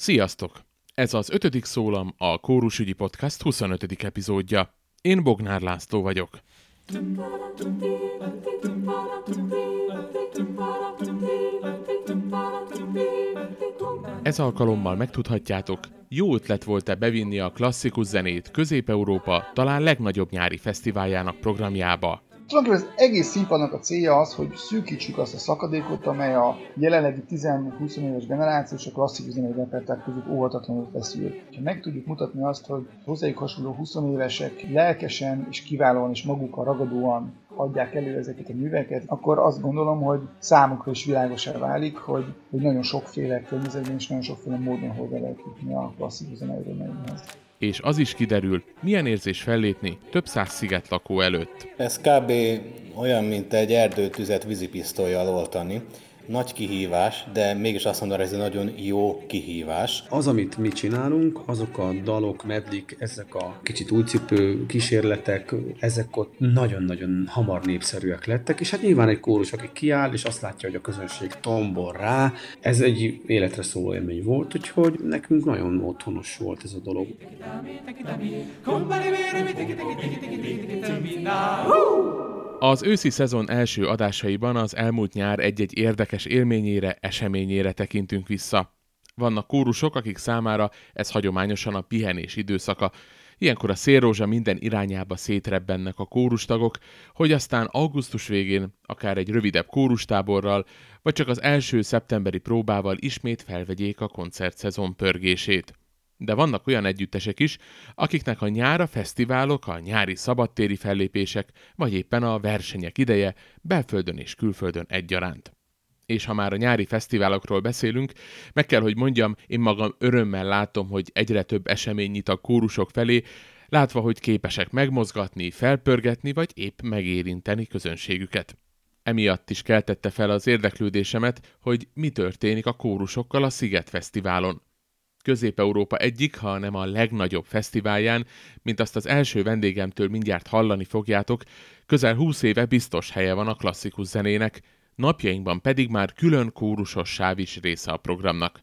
Sziasztok! Ez az ötödik szólam a Kórusügyi Podcast 25. epizódja. Én Bognár László vagyok. Ez alkalommal megtudhatjátok, jó ötlet volt-e bevinni a klasszikus zenét Közép-Európa talán legnagyobb nyári fesztiváljának programjába. Tulajdonképpen az egész színpadnak a célja az, hogy szűkítsük azt a szakadékot, amely a jelenlegi 10-20 éves generáció és a klasszikus zenei repertár között óvatatlanul feszül. Ha meg tudjuk mutatni azt, hogy hozzájuk hasonló 20 évesek lelkesen és kiválóan és magukkal ragadóan adják elő ezeket a műveket, akkor azt gondolom, hogy számukra is világosá válik, hogy, hogy nagyon sokféle környezetben és nagyon sokféle módon hozzá lehet jutni a klasszikus zenei és az is kiderül, milyen érzés fellépni több száz sziget lakó előtt. Ez kb. olyan, mint egy erdőtüzet vízipisztolyjal oltani nagy kihívás, de mégis azt mondom, hogy ez egy nagyon jó kihívás. Az, amit mi csinálunk, azok a dalok, medlik, ezek a kicsit újcipő kísérletek, ezek ott nagyon-nagyon hamar népszerűek lettek, és hát nyilván egy kórus, aki kiáll, és azt látja, hogy a közönség tombol rá, ez egy életre szóló élmény volt, úgyhogy nekünk nagyon otthonos volt ez a dolog. Az őszi szezon első adásaiban az elmúlt nyár egy-egy érdekes élményére, eseményére tekintünk vissza. Vannak kórusok, akik számára ez hagyományosan a pihenés időszaka. Ilyenkor a szélrózsa minden irányába szétrebbennek a kórustagok, hogy aztán augusztus végén, akár egy rövidebb kórustáborral, vagy csak az első szeptemberi próbával ismét felvegyék a koncertszezon pörgését de vannak olyan együttesek is, akiknek a nyára fesztiválok, a nyári szabadtéri fellépések, vagy éppen a versenyek ideje belföldön és külföldön egyaránt. És ha már a nyári fesztiválokról beszélünk, meg kell, hogy mondjam, én magam örömmel látom, hogy egyre több esemény nyit a kórusok felé, látva, hogy képesek megmozgatni, felpörgetni, vagy épp megérinteni közönségüket. Emiatt is keltette fel az érdeklődésemet, hogy mi történik a kórusokkal a Sziget Fesztiválon. Közép-Európa egyik, ha nem a legnagyobb fesztiválján, mint azt az első vendégemtől mindjárt hallani fogjátok, közel 20 éve biztos helye van a klasszikus zenének, napjainkban pedig már külön kórusos sáv is része a programnak.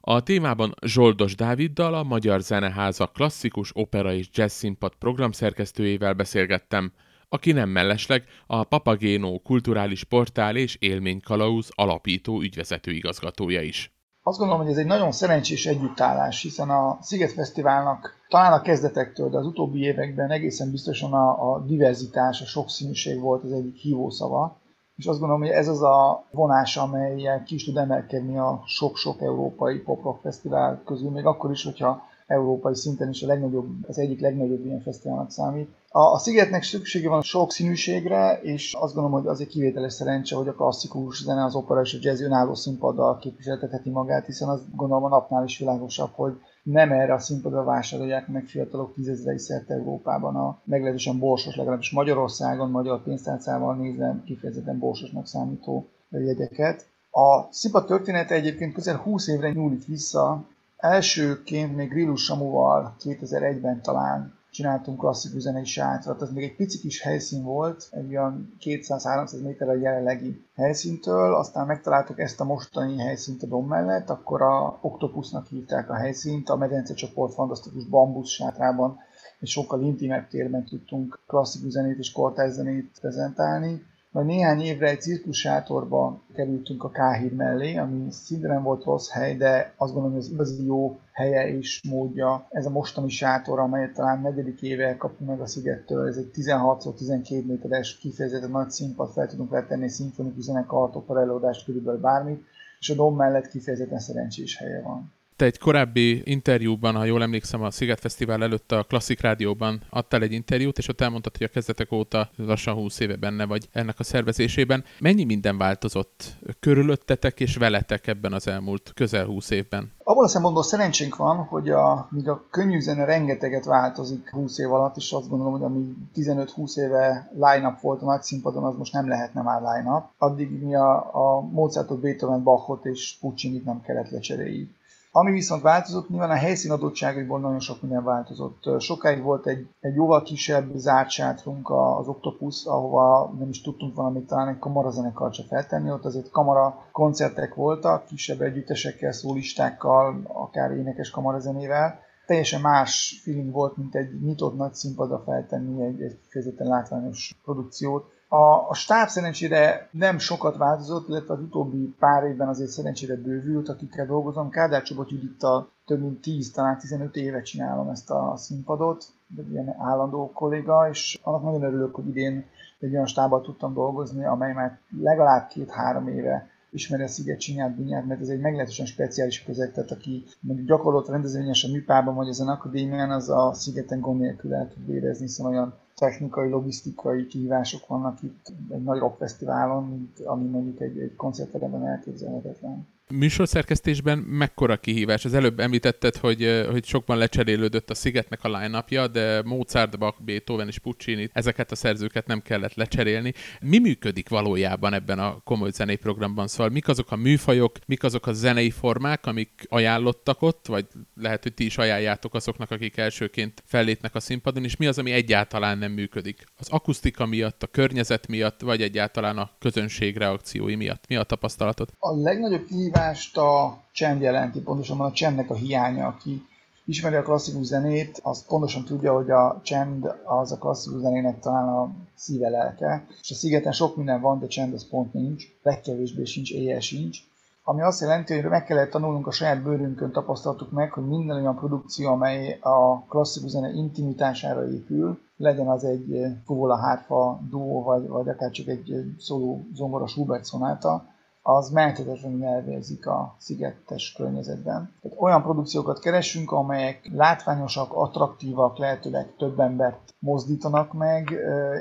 A témában Zsoldos Dáviddal, a Magyar Zeneháza klasszikus opera és jazz színpad programszerkesztőjével beszélgettem, aki nem mellesleg a Papagéno kulturális portál és élménykalauz alapító ügyvezető igazgatója is. Azt gondolom, hogy ez egy nagyon szerencsés együttállás, hiszen a Sziget Fesztiválnak talán a kezdetektől, de az utóbbi években egészen biztosan a, a diverzitás, a sokszínűség volt az egyik hívószava. És azt gondolom, hogy ez az a vonás, amelyel ki is tud emelkedni a sok-sok európai pop-rock fesztivál közül, még akkor is, hogyha európai szinten is a legnagyobb, az egyik legnagyobb ilyen fesztiválnak számít. A, a Szigetnek szüksége van sok színűségre, és azt gondolom, hogy az egy kivételes szerencse, hogy a klasszikus zene, az opera és a jazz önálló színpaddal képviseltetheti magát, hiszen azt gondolom a napnál is világosabb, hogy nem erre a színpadra vásárolják meg fiatalok tízezrei szerte Európában a meglehetősen borsos, legalábbis Magyarországon, magyar pénztárcával nézve kifejezetten borsosnak számító jegyeket. A színpad története egyébként közel 20 évre nyúlik vissza, Elsőként még Grillus Samuval 2001-ben talán csináltunk klasszikus zenei sátrat, az még egy pici kis helyszín volt, egy olyan 200-300 méterre a jelenlegi helyszíntől, aztán megtaláltuk ezt a mostani helyszínt a dom mellett, akkor a Octopusnak hívták a helyszínt, a medence csoport fantasztikus bambusz sátrában, egy sokkal intimebb térben tudtunk klasszikus zenét és kortárs zenét prezentálni. Majd néhány évre egy cirkussátorba kerültünk a Káhír mellé, ami szinte nem volt rossz hely, de azt gondolom, hogy az igazi jó helye és módja ez a mostani sátor, amelyet talán negyedik éve kapunk meg a szigettől. Ez egy 16-12 méteres kifejezetten nagy színpad, fel tudunk letenni szimfonikus zenekart, opera előadást, körülbelül bármit, és a dom mellett kifejezetten szerencsés helye van. Te egy korábbi interjúban, ha jól emlékszem, a Sziget Fesztivál előtt a Klasszik Rádióban adtál egy interjút, és ott elmondtad, hogy a kezdetek óta lassan 20 éve benne vagy ennek a szervezésében. Mennyi minden változott körülöttetek és veletek ebben az elmúlt közel 20 évben? Abban a szempontból szerencsénk van, hogy a, míg a könnyű zene rengeteget változik 20 év alatt, és azt gondolom, hogy ami 15-20 éve line-up volt a nagy színpadon, az most nem lehetne már line-up. Addig mi a, a Mozartot, Beethoven, Bachot és Puccini nem kellett lecseréljük. Ami viszont változott, nyilván a helyszín adottságaiból nagyon sok minden változott. Sokáig volt egy, egy jóval kisebb zárt sátrunk az Octopus, ahova nem is tudtunk valamit talán egy kamarazenekar se feltenni, ott azért kamara koncertek voltak, kisebb együttesekkel, szólistákkal, akár énekes kamarazenével, teljesen más feeling volt, mint egy nyitott nagy színpadra feltenni egy, egy kifejezetten látványos produkciót. A, a stáb szerencsére nem sokat változott, illetve az utóbbi pár évben azért szerencsére bővült, akikkel dolgozom. Kádár Csobot Judittal több mint 10, talán 15 éve csinálom ezt a színpadot, egy ilyen állandó kolléga, és annak nagyon örülök, hogy idén egy olyan stábbal tudtam dolgozni, amely már legalább két-három éve ismeri a Sziget csinyát, mert ez egy meglehetősen speciális közeg, tehát aki mondjuk gyakorlott rendezvényes a műpában vagy ezen akadémián, az a Szigeten gond nélkül el tud vérezni, hiszen olyan technikai, logisztikai kihívások vannak itt egy nagy rockfesztiválon, ami mondjuk egy, egy koncertteremben elképzelhetetlen. Műsorszerkesztésben mekkora kihívás? Az előbb említetted, hogy, hogy sokban lecserélődött a Szigetnek a line de Mozart, Bach, Beethoven és Puccini, ezeket a szerzőket nem kellett lecserélni. Mi működik valójában ebben a komoly zenei programban? Szóval mik azok a műfajok, mik azok a zenei formák, amik ajánlottak ott, vagy lehet, hogy ti is ajánljátok azoknak, akik elsőként fellépnek a színpadon, és mi az, ami egyáltalán nem működik? Az akusztika miatt, a környezet miatt, vagy egyáltalán a közönség reakciói miatt? Mi a tapasztalatod? A legnagyobb kihívás kihívást a csend jelenti, pontosan a csendnek a hiánya, aki ismeri a klasszikus zenét, az pontosan tudja, hogy a csend az a klasszikus zenének talán a szíve lelke, és a szigeten sok minden van, de csend az pont nincs, legkevésbé sincs, éjjel sincs. Ami azt jelenti, hogy meg kellett tanulnunk a saját bőrünkön tapasztaltuk meg, hogy minden olyan produkció, amely a klasszikus zene intimitására épül, legyen az egy fuvola hárfa duó, vagy, vagy akár csak egy szóló zongora Schubert szonáta, az menthetetlenül elvérzik a szigetes környezetben. Tehát olyan produkciókat keresünk, amelyek látványosak, attraktívak, lehetőleg több embert mozdítanak meg,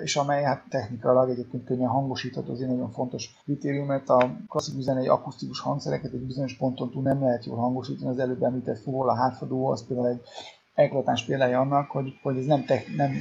és amely hát technikailag egyébként könnyen hangosítható, az egy nagyon fontos kritérium, mert a klasszikus zenei akusztikus hangszereket egy bizonyos ponton túl nem lehet jól hangosítani. Az előbb említett fuvola hátfadó, az például egy eklatáns példája annak, hogy, hogy ez nem, te, nem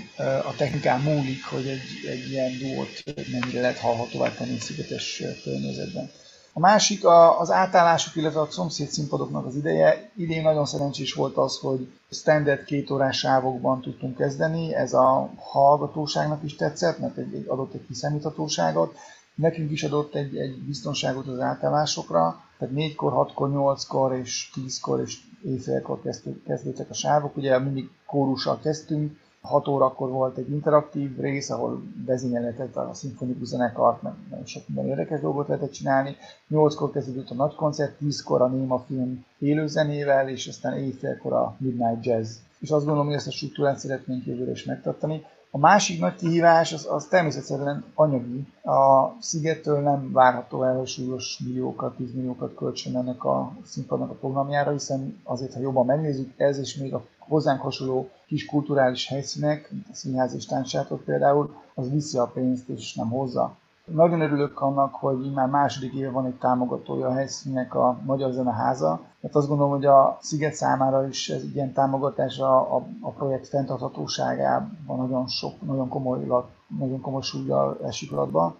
a technikán múlik, hogy egy, egy ilyen duót mennyire lehet hallhatóvá tenni szigetes környezetben. A másik a, az átállások, illetve a szomszéd színpadoknak az ideje. Idén nagyon szerencsés volt az, hogy standard két órás sávokban tudtunk kezdeni. Ez a hallgatóságnak is tetszett, mert egy, egy adott egy kiszámíthatóságot. Nekünk is adott egy, egy biztonságot az átállásokra. Tehát 4-kor, 6-kor, 8-kor és 10-kor és éjfélkor kezdődtek a sávok. Ugye mindig kórussal kezdtünk, 6 órakor volt egy interaktív rész, ahol vezényelhetett a szimfonikus zenekart, mert nagyon sok minden érdekes dolgot lehetett csinálni. 8-kor kezdődött a nagy koncert, 10-kor a Néma film élőzenével, és aztán éjfélkor a Midnight Jazz. És azt gondolom, hogy ezt a struktúrát szeretnénk jövőre is megtartani. A másik nagy kihívás az, az természetesen anyagi. A szigettől nem várható el, hogy súlyos milliókat, tízmilliókat költsön ennek a színpadnak a programjára, hiszen azért, ha jobban megnézzük, ez és még a hozzánk hasonló kis kulturális helyszínek, mint a színház és táncsátok például, az viszi a pénzt és nem hozza. Nagyon örülök annak, hogy már második éve van egy támogatója a helyszínnek a Magyar Zeneháza, mert azt gondolom, hogy a Sziget számára is ez ilyen támogatás a, a, a projekt fenntarthatóságában nagyon sok, nagyon komoly, nagyon komoly súlyjal esik latba,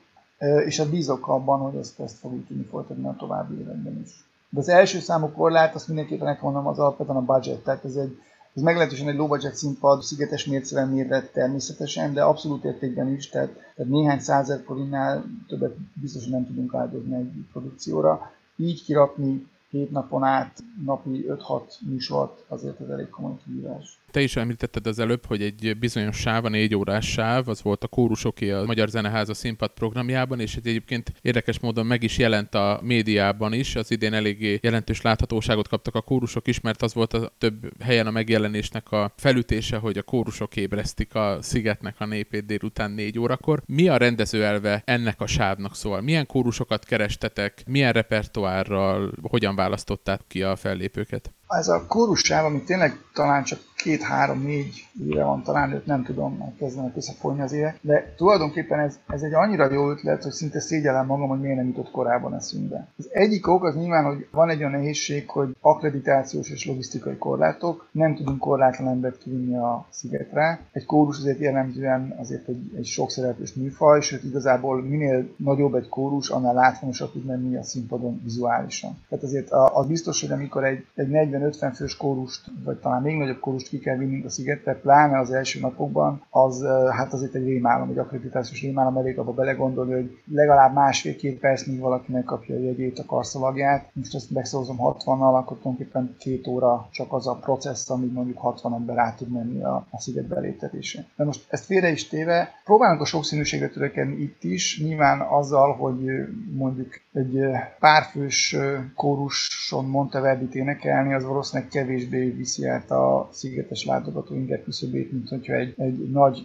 és a bízok abban, hogy ezt, ezt fogjuk tudni folytatni a további években is. De az első számú korlát, azt mindenképpen megmondom, az alapvetően a budget, tehát ez egy ez meglehetősen egy low budget színpad, szigetes mércével mérve természetesen, de abszolút értékben is, tehát, tehát néhány százer forintnál többet biztosan nem tudunk áldozni egy produkcióra. Így kirakni hét napon át napi 5-6 műsort azért ez elég komoly kihívás. Te is említetted az előbb, hogy egy bizonyos sáv, a négy órás sáv, az volt a kórusoké a Magyar Zeneháza színpad programjában, és egyébként érdekes módon meg is jelent a médiában is. Az idén eléggé jelentős láthatóságot kaptak a kórusok is, mert az volt a több helyen a megjelenésnek a felütése, hogy a kórusok ébresztik a szigetnek a népét délután négy órakor. Mi a rendezőelve ennek a sávnak szóval? Milyen kórusokat kerestetek, milyen repertoárral, hogyan választották ki a fellépőket? ez a kórussáv, ami tényleg talán csak két-három-négy éve van, talán őt nem tudom, mert kezdenek összefolyni az évek, de tulajdonképpen ez, ez egy annyira jó ötlet, hogy szinte szégyellem magam, hogy miért nem jutott korábban eszünkbe. Az egyik ok az nyilván, hogy van egy olyan nehézség, hogy akkreditációs és logisztikai korlátok, nem tudunk korlátlan embert kivinni a szigetre. Egy kórus azért jellemzően azért egy, egy sokszereplős műfaj, sőt igazából minél nagyobb egy kórus, annál látványosabb tud lenni a színpadon vizuálisan. Tehát azért az biztos, hogy amikor egy, egy 40 40-50 fős kórust, vagy talán még nagyobb kórust ki kell vinnünk a szigetre, pláne az első napokban, az hát az itt egy rémálom, egy akkreditációs rémálom elég abba belegondolni, hogy legalább másfél-két perc, míg valaki megkapja a jegyét, a karszalagját. Most ezt megszózom 60-nal, akkor tulajdonképpen két óra csak az a processz, amíg mondjuk 60 ember át tud menni a, a sziget beléptetésén. De most ezt félre is téve, próbálunk a sokszínűségre törekedni itt is, nyilván azzal, hogy mondjuk egy párfős kóruson Monteverdit énekelni, az valószínűleg kevésbé viszi át a szigetes látogató inger küszöbét, mint hogyha egy, egy nagy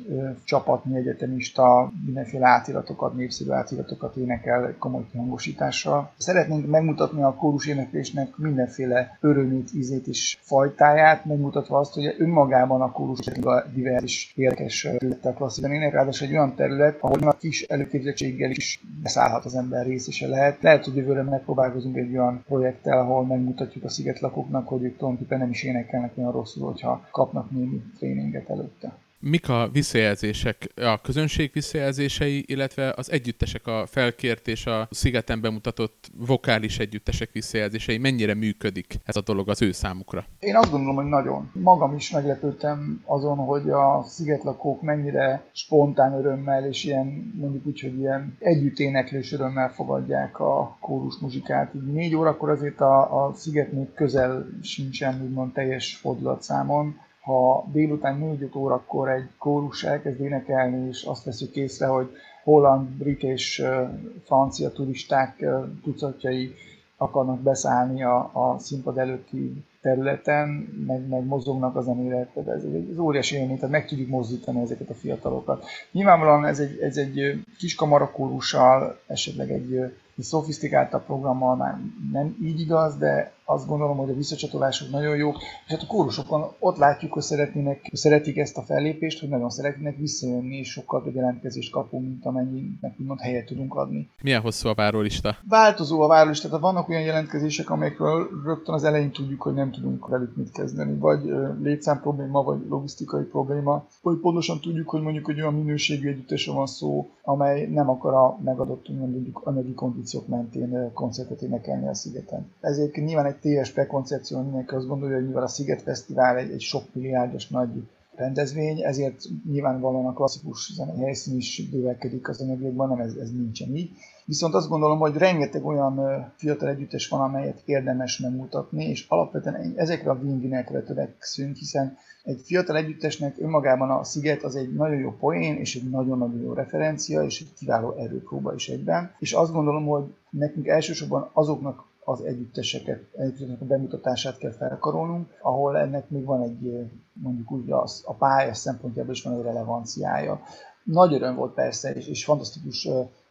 csapatnyi egyetemista mindenféle átiratokat, népszerű átiratokat énekel komoly hangosítással. Szeretnénk megmutatni a kórus éneklésnek mindenféle örömét, ízét és fajtáját, megmutatva azt, hogy önmagában a kórus a divers érdekes területtel klasszikán ének, ráadásul egy olyan terület, ahol a kis előképzettséggel is beszállhat az ember részese lehet. Lehet, hogy jövőre megpróbálkozunk egy olyan projekttel, ahol megmutatjuk a szigetlakóknak, ők tulajdonképpen nem is énekelnek olyan rosszul, hogyha kapnak némi tréninget előtte. Mik a visszajelzések, a közönség visszajelzései, illetve az együttesek, a felkért és a szigeten bemutatott vokális együttesek visszajelzései, mennyire működik ez a dolog az ő számukra? Én azt gondolom, hogy nagyon. Magam is meglepődtem azon, hogy a szigetlakók mennyire spontán örömmel és ilyen, mondjuk úgy, hogy ilyen együtténeklés örömmel fogadják a kórus muzsikát. Így négy órakor azért a, a sziget még közel sincsen, úgymond teljes fordulatszámon ha délután 4 órakor egy kórus elkezd énekelni, és azt veszük észre, hogy holland, brit és francia turisták tucatjai akarnak beszállni a, a színpad előtti területen, meg, meg mozognak a zenére, tehát ez egy, ez óriási élmény, tehát meg tudjuk mozdítani ezeket a fiatalokat. Nyilvánvalóan ez egy, ez egy kis kamarakórussal, esetleg egy, egy szofisztikáltabb programmal már nem így igaz, de azt gondolom, hogy a visszacsatolások nagyon jók, és hát a kórusokon ott látjuk, hogy szeretnének, szeretik ezt a fellépést, hogy nagyon szeretnének visszajönni, és sokkal több jelentkezést kapunk, mint amennyinek úgymond helyet tudunk adni. Milyen hosszú a várólista? Változó a várólista, tehát vannak olyan jelentkezések, amelyekről rögtön az elején tudjuk, hogy nem tudunk velük mit kezdeni, vagy létszám probléma, vagy logisztikai probléma, vagy pontosan tudjuk, hogy mondjuk egy olyan minőségű együttesről van szó, amely nem akar a megadott mondjuk anyagi kondíciók mentén koncertet énekelni a szigeten. Ezért nyilván egy téves prekoncepció, mindenki azt gondolja, hogy mivel a Sziget Fesztivál egy, egy sok milliárdos nagy rendezvény, ezért nyilvánvalóan a klasszikus zenei helyszín is bővelkedik az anyagiakban, nem ez, ez nincsen így. Viszont azt gondolom, hogy rengeteg olyan fiatal együttes van, amelyet érdemes megmutatni, és alapvetően ezekre a winginekre törekszünk, hiszen egy fiatal együttesnek önmagában a Sziget az egy nagyon jó poén, és egy nagyon-nagyon jó referencia, és egy kiváló erőpróba is egyben. És azt gondolom, hogy nekünk elsősorban azoknak az együtteseket, együttesek a bemutatását kell felkarolnunk, ahol ennek még van egy, mondjuk úgy az, a pálya szempontjából is van egy relevanciája. Nagy öröm volt persze, és, és fantasztikus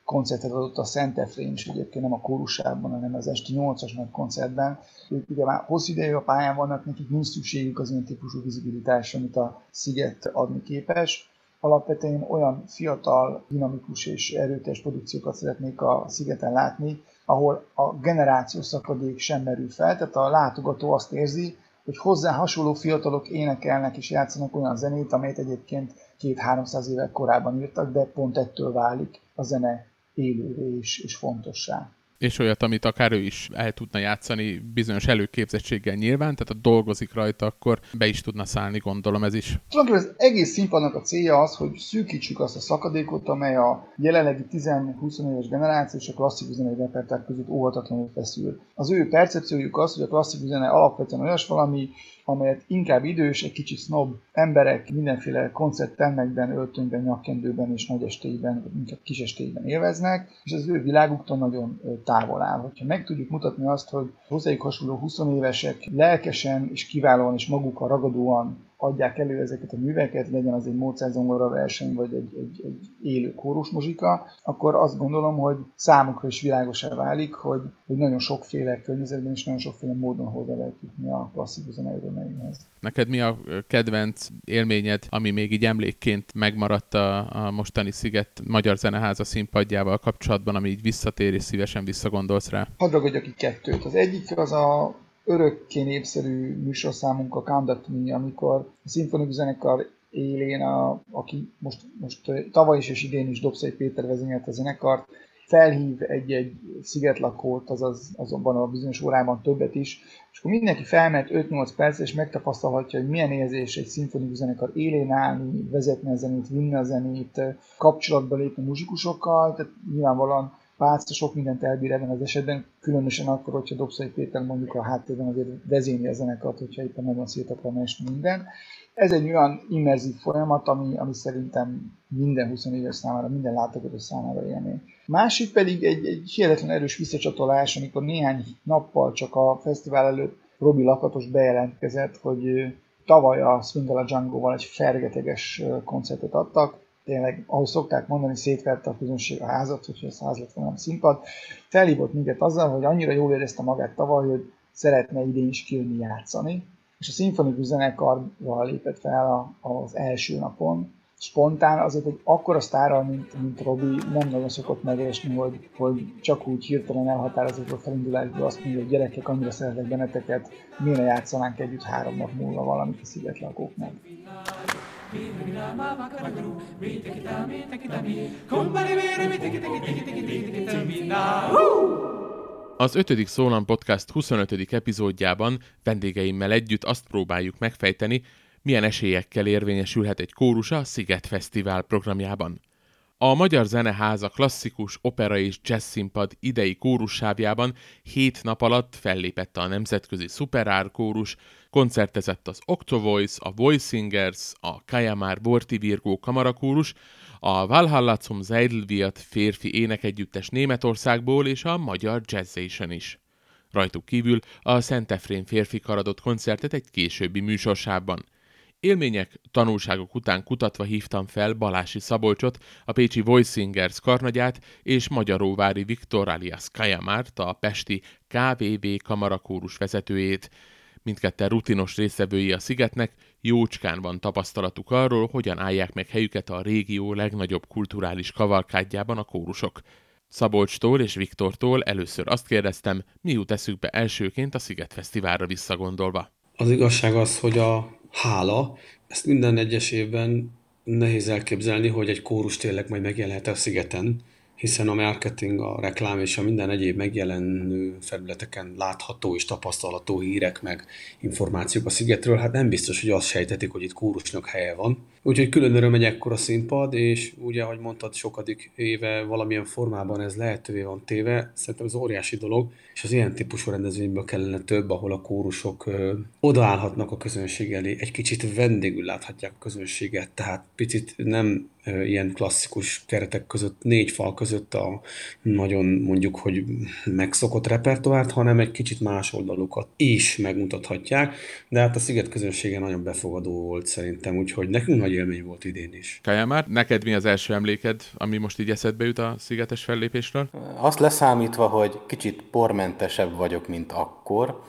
koncertet adott a Szent Efrén is egyébként nem a kórusában, hanem az esti 8-as nagy koncertben. Ők ugye már hosszú ideig a pályán vannak, nekik nincs szükségük az ilyen típusú vizibilitásra, amit a sziget adni képes. Alapvetően olyan fiatal, dinamikus és erőteljes produkciókat szeretnék a szigeten látni, ahol a generációs szakadék sem merül fel, tehát a látogató azt érzi, hogy hozzá hasonló fiatalok énekelnek és játszanak olyan zenét, amelyet egyébként két-háromszáz évek korábban írtak, de pont ettől válik a zene élővé és, és fontossá és olyat, amit akár ő is el tudna játszani bizonyos előképzettséggel nyilván, tehát ha dolgozik rajta, akkor be is tudna szállni, gondolom ez is. Tulajdonképpen az egész színpadnak a célja az, hogy szűkítsük azt a szakadékot, amely a jelenlegi 10-20 éves generáció és a klasszikus zenei repertár között óhatatlanul feszül. Az ő percepciójuk az, hogy a klasszikus zene alapvetően olyas valami, amelyet inkább idős, egy kicsit snob emberek mindenféle koncerttermekben, öltönyben, nyakkendőben és nagy estéiben, inkább kis estéiben élveznek, és az ő világuktól nagyon távol áll. Hogyha meg tudjuk mutatni azt, hogy hozzájuk hasonló 20 évesek lelkesen és kiválóan és magukkal ragadóan adják elő ezeket a műveket, legyen az egy Mozart zongora verseny, vagy egy, egy, egy élő kórus muzsika, akkor azt gondolom, hogy számukra is világosá válik, hogy, hogy nagyon sokféle környezetben és nagyon sokféle módon hozzá lehet jutni a klasszikus zene örömeihez. Neked mi a kedvenc élményed, ami még így emlékként megmaradt a, a mostani Sziget Magyar Zeneháza színpadjával kapcsolatban, ami így visszatér és szívesen visszagondolsz rá? Hadd ragadjak ki kettőt. Az egyik az a örökké népszerű műsorszámunk a Conduct Me, amikor a szimfonikus zenekar élén, a, aki most, most tavaly is és idén is Dobszai Péter vezényelt a zenekart, felhív egy-egy szigetlakót, azaz azonban a bizonyos órában többet is, és akkor mindenki felmehet 5-8 perc, és megtapasztalhatja, hogy milyen érzés egy szimfonikus zenekar élén állni, vezetni a zenét, vinni a zenét, kapcsolatba lépni muzsikusokkal, tehát nyilvánvalóan Pálca sok mindent elbír ebben az esetben, különösen akkor, hogyha Dobszai Péter mondjuk a háttérben azért vezényli a zenekart, hogyha éppen nagyon szét akarna esni minden. Ez egy olyan immerzív folyamat, ami, ami szerintem minden 20 éves számára, minden látogató számára élmény. Másik pedig egy, egy hihetetlen erős visszacsatolás, amikor néhány nappal csak a fesztivál előtt Robi Lakatos bejelentkezett, hogy tavaly a Swingala Django-val egy fergeteges koncertet adtak, tényleg, ahogy szokták mondani, szétverte a közönség a házat, hogyha ez ház lett volna a színpad. Felhívott minket azzal, hogy annyira jól érezte magát tavaly, hogy szeretne idén is kijönni játszani, és a szimfonikus zenekarral lépett fel az első napon, spontán, azért egy akkora sztárral, mint, mint Robi, nem nagyon szokott megesni, hogy, hogy csak úgy hirtelen elhatározott a felindulásból azt mondja, hogy gyerekek, annyira szeretek benneteket, miért játszanánk együtt három nap múlva valamit a szigetlakóknak. Az 5. Szólam Podcast 25. epizódjában vendégeimmel együtt azt próbáljuk megfejteni, milyen esélyekkel érvényesülhet egy kórus a Sziget Fesztivál programjában. A Magyar Zeneháza klasszikus opera és jazz színpad idei kórussávjában hét nap alatt fellépett a Nemzetközi Superár kórus, koncertezett az Octovoice, a Voicingers, a Kajamár Borti Virgó kamarakórus, a Valhalla zum Zeidelwirt férfi énekegyüttes Németországból és a Magyar Jazzation is. Rajtuk kívül a Szent Efrén férfi karadott koncertet egy későbbi műsorsában – Élmények, tanulságok után kutatva hívtam fel Balási Szabolcsot, a pécsi Voicingers karnagyát és Magyaróvári Viktor alias Kajamárt, a pesti KVV kamarakórus vezetőjét. Mindketten rutinos részevői a szigetnek, jócskán van tapasztalatuk arról, hogyan állják meg helyüket a régió legnagyobb kulturális kavalkádjában a kórusok. Szabolcstól és Viktortól először azt kérdeztem, mi jut eszükbe elsőként a Sziget Fesztiválra visszagondolva. Az igazság az, hogy a hála. Ezt minden egyes évben nehéz elképzelni, hogy egy kórus tényleg majd megjelenhet a szigeten, hiszen a marketing, a reklám és a minden egyéb megjelenő felületeken látható és tapasztalható hírek meg információk a szigetről, hát nem biztos, hogy azt sejtetik, hogy itt kórusnak helye van. Úgyhogy külön öröm egy ekkora színpad, és ugye, ahogy mondtad, sokadik éve valamilyen formában ez lehetővé van téve, szerintem ez óriási dolog, és az ilyen típusú rendezvényből kellene több, ahol a kórusok ö, odaállhatnak a közönség elé, egy kicsit vendégül láthatják a közönséget, tehát picit nem ö, ilyen klasszikus keretek között, négy fal között a nagyon mondjuk, hogy megszokott repertoárt, hanem egy kicsit más oldalukat is megmutathatják, de hát a sziget közönsége nagyon befogadó volt szerintem, úgyhogy nekünk nagy élmény volt idén is. Kajamár, neked mi az első emléked, ami most így eszedbe jut a szigetes fellépésről? Azt leszámítva, hogy kicsit pormentesebb vagyok, mint akkor.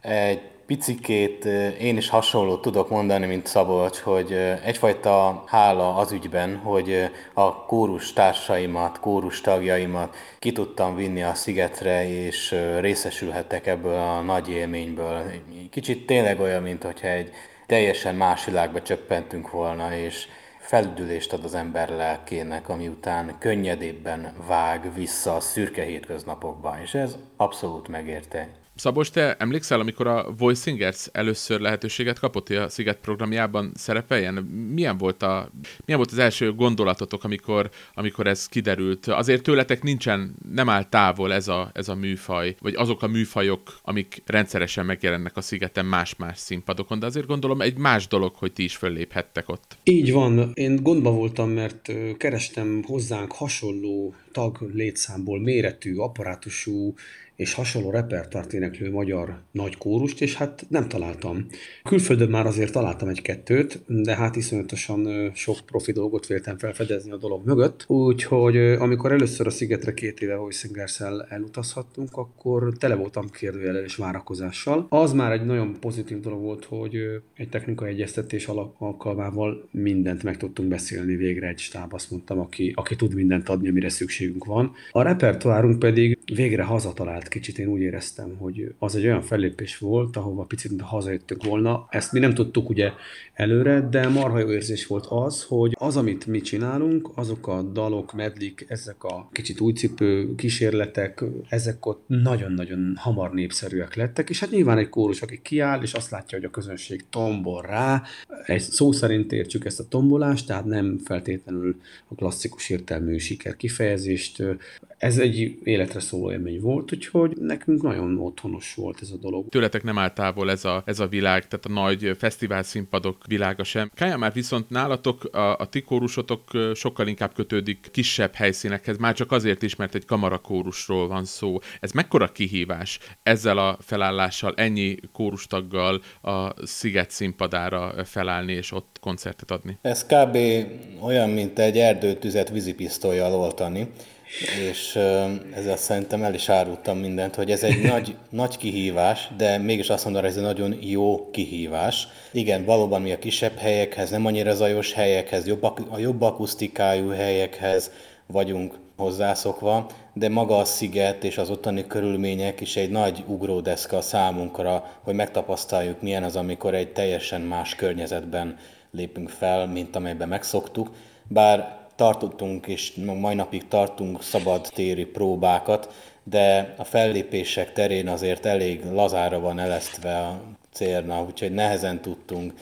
Egy picikét én is hasonló tudok mondani, mint Szabolcs, hogy egyfajta hála az ügyben, hogy a kórus társaimat, kórus tagjaimat ki tudtam vinni a szigetre, és részesülhettek ebből a nagy élményből. Kicsit tényleg olyan, mint hogyha egy teljesen más világba csöppentünk volna, és felüdülést ad az ember lelkének, ami után könnyedébben vág vissza a szürke hétköznapokba, és ez abszolút megérte. Szabos, te emlékszel, amikor a Voice Singers először lehetőséget kapott, hogy a Sziget programjában szerepeljen? Milyen volt, a, milyen volt az első gondolatotok, amikor, amikor ez kiderült? Azért tőletek nincsen, nem áll távol ez a, ez a műfaj, vagy azok a műfajok, amik rendszeresen megjelennek a Szigeten más-más színpadokon, de azért gondolom egy más dolog, hogy ti is fölléphettek ott. Így van. Én gondba voltam, mert kerestem hozzánk hasonló tag létszámból méretű, apparátusú és hasonló repertoárt éneklő magyar nagy kórust, és hát nem találtam. Külföldön már azért találtam egy-kettőt, de hát iszonyatosan sok profi dolgot véltem felfedezni a dolog mögött, úgyhogy amikor először a Szigetre két éve singers elutazhattunk, akkor tele voltam kérdőjellel és várakozással. Az már egy nagyon pozitív dolog volt, hogy egy technikai egyeztetés alkalmával mindent meg tudtunk beszélni végre egy stáb, azt mondtam, aki, aki tud mindent adni, amire szükségünk van. A repertoárunk pedig végre hazatalált mert kicsit én úgy éreztem, hogy az egy olyan fellépés volt, ahova picit hazajöttünk volna. Ezt mi nem tudtuk ugye előre, de marha jó érzés volt az, hogy az, amit mi csinálunk, azok a dalok, medlik, ezek a kicsit újcipő kísérletek, ezek ott nagyon-nagyon hamar népszerűek lettek, és hát nyilván egy kórus, aki kiáll, és azt látja, hogy a közönség tombol rá, egy szó szerint értsük ezt a tombolást, tehát nem feltétlenül a klasszikus értelmű siker kifejezést ez egy életre szóló élmény volt, úgyhogy nekünk nagyon otthonos volt ez a dolog. Tőletek nem áll távol ez a, ez a világ, tehát a nagy fesztivál színpadok világa sem. Kája már viszont nálatok a, a ti kórusotok sokkal inkább kötődik kisebb helyszínekhez, már csak azért is, mert egy kamarakórusról van szó. Ez mekkora kihívás ezzel a felállással, ennyi kórustaggal a Sziget színpadára felállni és ott koncertet adni? Ez kb. olyan, mint egy erdőtüzet vízipisztolyjal oltani és ezzel szerintem el is árultam mindent, hogy ez egy nagy, nagy kihívás, de mégis azt mondom, hogy ez egy nagyon jó kihívás. Igen, valóban mi a kisebb helyekhez, nem annyira zajos helyekhez, jobb, a jobb akusztikájú helyekhez vagyunk hozzászokva, de maga a sziget és az ottani körülmények is egy nagy ugródeszka számunkra, hogy megtapasztaljuk, milyen az, amikor egy teljesen más környezetben lépünk fel, mint amelyben megszoktuk. Bár tartottunk, és mai napig tartunk szabad téri próbákat, de a fellépések terén azért elég lazára van elesztve a célna, úgyhogy nehezen tudtunk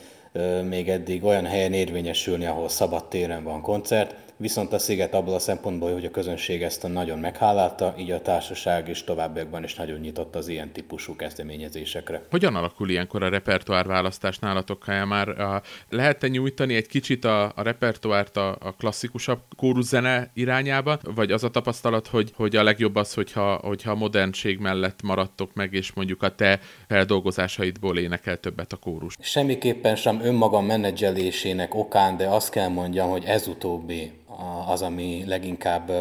még eddig olyan helyen érvényesülni, ahol szabad téren van koncert viszont a sziget abból a szempontból, hogy a közönség ezt a nagyon meghálálta, így a társaság is továbbiakban is nagyon nyitott az ilyen típusú kezdeményezésekre. Hogyan alakul ilyenkor a repertoár választás nálatok? Már a, lehet-e nyújtani egy kicsit a, a repertoárt a, a klasszikusabb kóruszene irányába, vagy az a tapasztalat, hogy, hogy a legjobb az, hogyha, hogyha a modernség mellett maradtok meg, és mondjuk a te feldolgozásaidból énekel többet a kórus? Semmiképpen sem önmagam menedzselésének okán, de azt kell mondjam, hogy ez utóbbi az, ami leginkább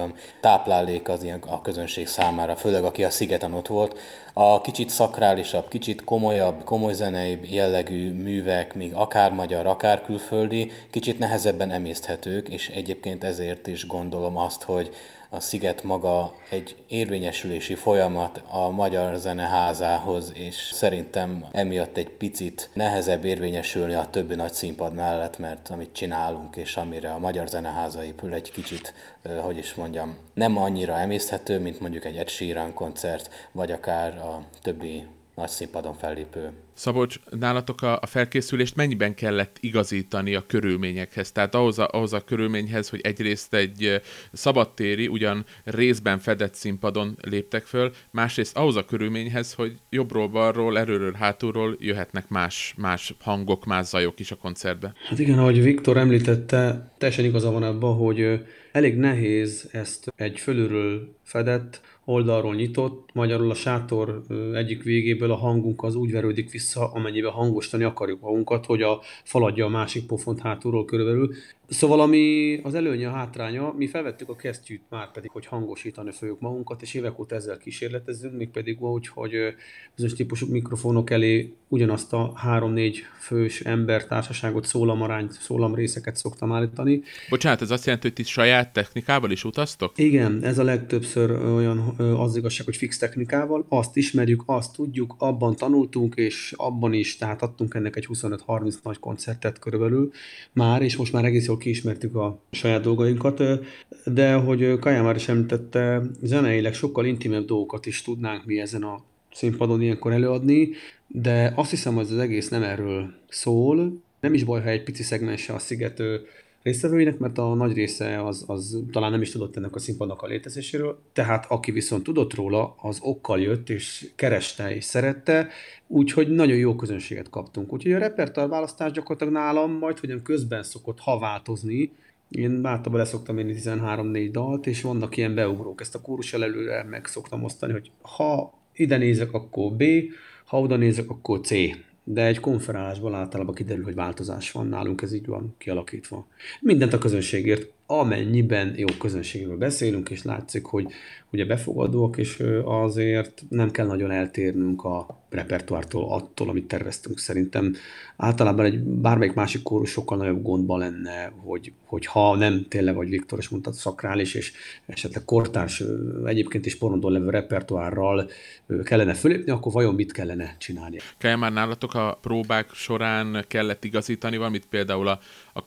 táplálék az ilyen a közönség számára, főleg aki a szigeten ott volt. A kicsit szakrálisabb, kicsit komolyabb, komoly zenei jellegű művek, még akár magyar, akár külföldi, kicsit nehezebben emészthetők, és egyébként ezért is gondolom azt, hogy a sziget maga egy érvényesülési folyamat a Magyar Zeneházához, és szerintem emiatt egy picit nehezebb érvényesülni a többi nagy színpad mellett, mert amit csinálunk, és amire a Magyar Zeneháza épül, egy kicsit, hogy is mondjam, nem annyira emészthető, mint mondjuk egy Ed Sheeran koncert, vagy akár a többi nagy színpadon fellépő. Szabolcs, nálatok a, a felkészülést mennyiben kellett igazítani a körülményekhez? Tehát ahhoz a, ahhoz a körülményhez, hogy egyrészt egy szabadtéri, ugyan részben fedett színpadon léptek föl, másrészt ahhoz a körülményhez, hogy jobbról, balról, erőről, hátulról jöhetnek más, más hangok, más zajok is a koncertbe. Hát igen, ahogy Viktor említette, teljesen igaza van abban, hogy elég nehéz ezt egy fölülről fedett oldalról nyitott, magyarul a sátor egyik végéből a hangunk az úgy verődik vissza, amennyiben hangosítani akarjuk magunkat, hogy a faladja a másik pofont hátulról körülbelül. Szóval ami az előnye, a hátránya, mi felvettük a kesztyűt már pedig, hogy hangosítani fogjuk magunkat, és évek óta ezzel kísérletezünk, még pedig úgy, hogy bizonyos típusú mikrofonok elé ugyanazt a három-négy fős embertársaságot, szólamarányt, szólamrészeket szoktam állítani. Bocsánat, ez azt jelenti, hogy ti saját technikával is utaztok? Igen, ez a legtöbbször olyan az igazság, hogy fix technikával, azt ismerjük, azt tudjuk, abban tanultunk, és abban is, tehát adtunk ennek egy 25-30 nagy koncertet körülbelül már, és most már egész jól kiismertük a saját dolgainkat, de hogy Kaja már is említette, zeneileg sokkal intimebb dolgokat is tudnánk mi ezen a színpadon ilyenkor előadni, de azt hiszem, hogy az egész nem erről szól. Nem is baj, ha egy pici szegmense a sziget résztvevőinek, mert a nagy része az, az talán nem is tudott ennek a színpadnak a létezéséről, tehát aki viszont tudott róla, az okkal jött, és kereste, és szerette, úgyhogy nagyon jó közönséget kaptunk. Úgyhogy a repertoár választás gyakorlatilag nálam majd, hogy közben szokott ha változni, én általában leszoktam írni 13-4 dalt, és vannak ilyen beugrók. Ezt a kórus előre meg szoktam osztani, hogy ha ide nézek, akkor B, ha oda nézek, akkor C de egy konferálásból általában kiderül, hogy változás van nálunk, ez így van kialakítva. Mindent a közönségért amennyiben jó közönségről beszélünk, és látszik, hogy ugye befogadóak, és azért nem kell nagyon eltérnünk a repertoártól, attól, amit terveztünk. Szerintem általában egy bármelyik másik kórus sokkal nagyobb gondban lenne, hogy, hogy ha nem tényleg, vagy Viktor is mondta, szakrális, és esetleg kortárs, egyébként is porondon levő repertoárral kellene fölépni, akkor vajon mit kellene csinálni? Kell már nálatok a próbák során kellett igazítani valamit, például a,